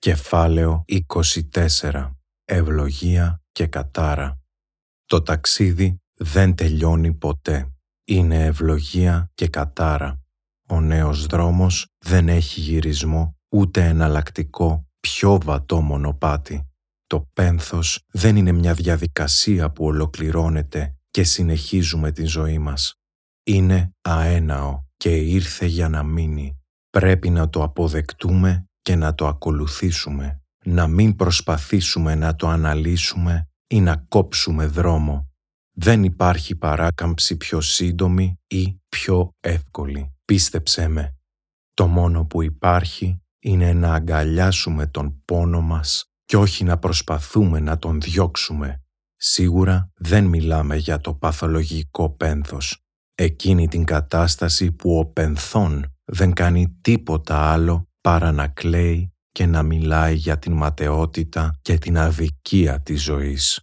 Κεφάλαιο 24. Ευλογία και κατάρα. Το ταξίδι δεν τελειώνει ποτέ. Είναι ευλογία και κατάρα. Ο νέος δρόμος δεν έχει γυρισμό ούτε εναλλακτικό πιο βατό μονοπάτι. Το πένθος δεν είναι μια διαδικασία που ολοκληρώνεται και συνεχίζουμε τη ζωή μας. Είναι αέναο και ήρθε για να μείνει. Πρέπει να το αποδεκτούμε και να το ακολουθήσουμε, να μην προσπαθήσουμε να το αναλύσουμε ή να κόψουμε δρόμο. Δεν υπάρχει παράκαμψη πιο σύντομη ή πιο εύκολη. Πίστεψέ με. Το μόνο που υπάρχει είναι να αγκαλιάσουμε τον πόνο μας και όχι να προσπαθούμε να τον διώξουμε. Σίγουρα δεν μιλάμε για το παθολογικό πένθος, εκείνη την κατάσταση που ο πενθών δεν κάνει τίποτα άλλο παρά να κλαίει και να μιλάει για την ματαιότητα και την αδικία της ζωής.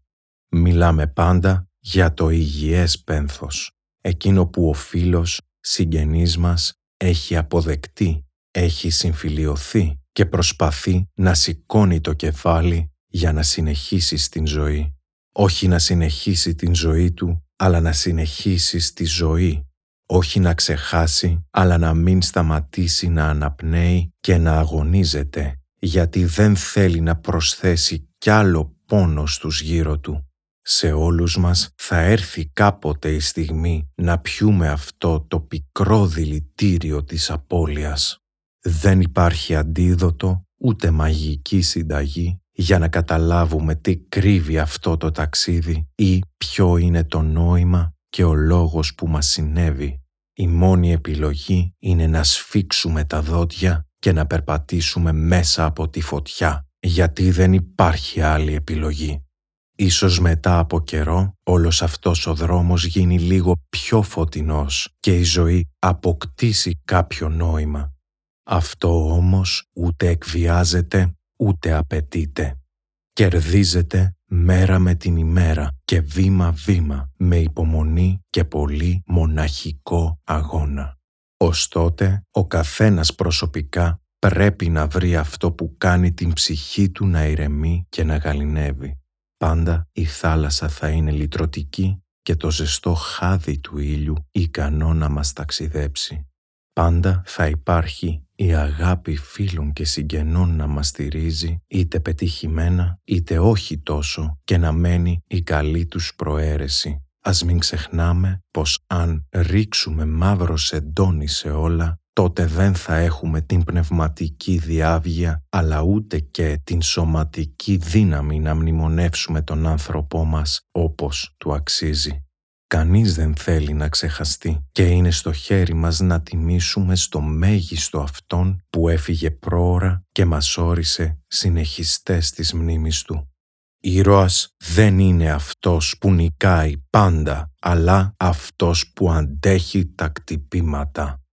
Μιλάμε πάντα για το υγιές πένθος, εκείνο που ο φίλος, συγγενής μας, έχει αποδεκτεί, έχει συμφιλιωθεί και προσπαθεί να σηκώνει το κεφάλι για να συνεχίσει στην ζωή. Όχι να συνεχίσει την ζωή του, αλλά να συνεχίσει στη ζωή όχι να ξεχάσει, αλλά να μην σταματήσει να αναπνέει και να αγωνίζεται, γιατί δεν θέλει να προσθέσει κι άλλο πόνο στους γύρω του. Σε όλους μας θα έρθει κάποτε η στιγμή να πιούμε αυτό το πικρό δηλητήριο της απώλειας. Δεν υπάρχει αντίδοτο ούτε μαγική συνταγή για να καταλάβουμε τι κρύβει αυτό το ταξίδι ή ποιο είναι το νόημα και ο λόγος που μας συνέβη. Η μόνη επιλογή είναι να σφίξουμε τα δόντια και να περπατήσουμε μέσα από τη φωτιά, γιατί δεν υπάρχει άλλη επιλογή. Ίσως μετά από καιρό όλος αυτός ο δρόμος γίνει λίγο πιο φωτεινός και η ζωή αποκτήσει κάποιο νόημα. Αυτό όμως ούτε εκβιάζεται ούτε απαιτείται. Κερδίζεται μέρα με την ημέρα και βήμα-βήμα με υπομονή και πολύ μοναχικό αγώνα. Ωστότε, ο καθένας προσωπικά πρέπει να βρει αυτό που κάνει την ψυχή του να ηρεμεί και να γαλινεύει. Πάντα η θάλασσα θα είναι λυτρωτική και το ζεστό χάδι του ήλιου ικανό να μας ταξιδέψει. Πάντα θα υπάρχει η αγάπη φίλων και συγγενών να μας στηρίζει είτε πετυχημένα είτε όχι τόσο και να μένει η καλή τους προαίρεση. Ας μην ξεχνάμε πως αν ρίξουμε μαύρο σεντόνι σε όλα τότε δεν θα έχουμε την πνευματική διάβγεια αλλά ούτε και την σωματική δύναμη να μνημονεύσουμε τον άνθρωπό μας όπως του αξίζει. Κανείς δεν θέλει να ξεχαστεί και είναι στο χέρι μας να τιμήσουμε στο μέγιστο αυτόν που έφυγε πρόωρα και μας όρισε συνεχιστές της μνήμης του. Ήρωας δεν είναι αυτός που νικάει πάντα, αλλά αυτός που αντέχει τα κτυπήματα.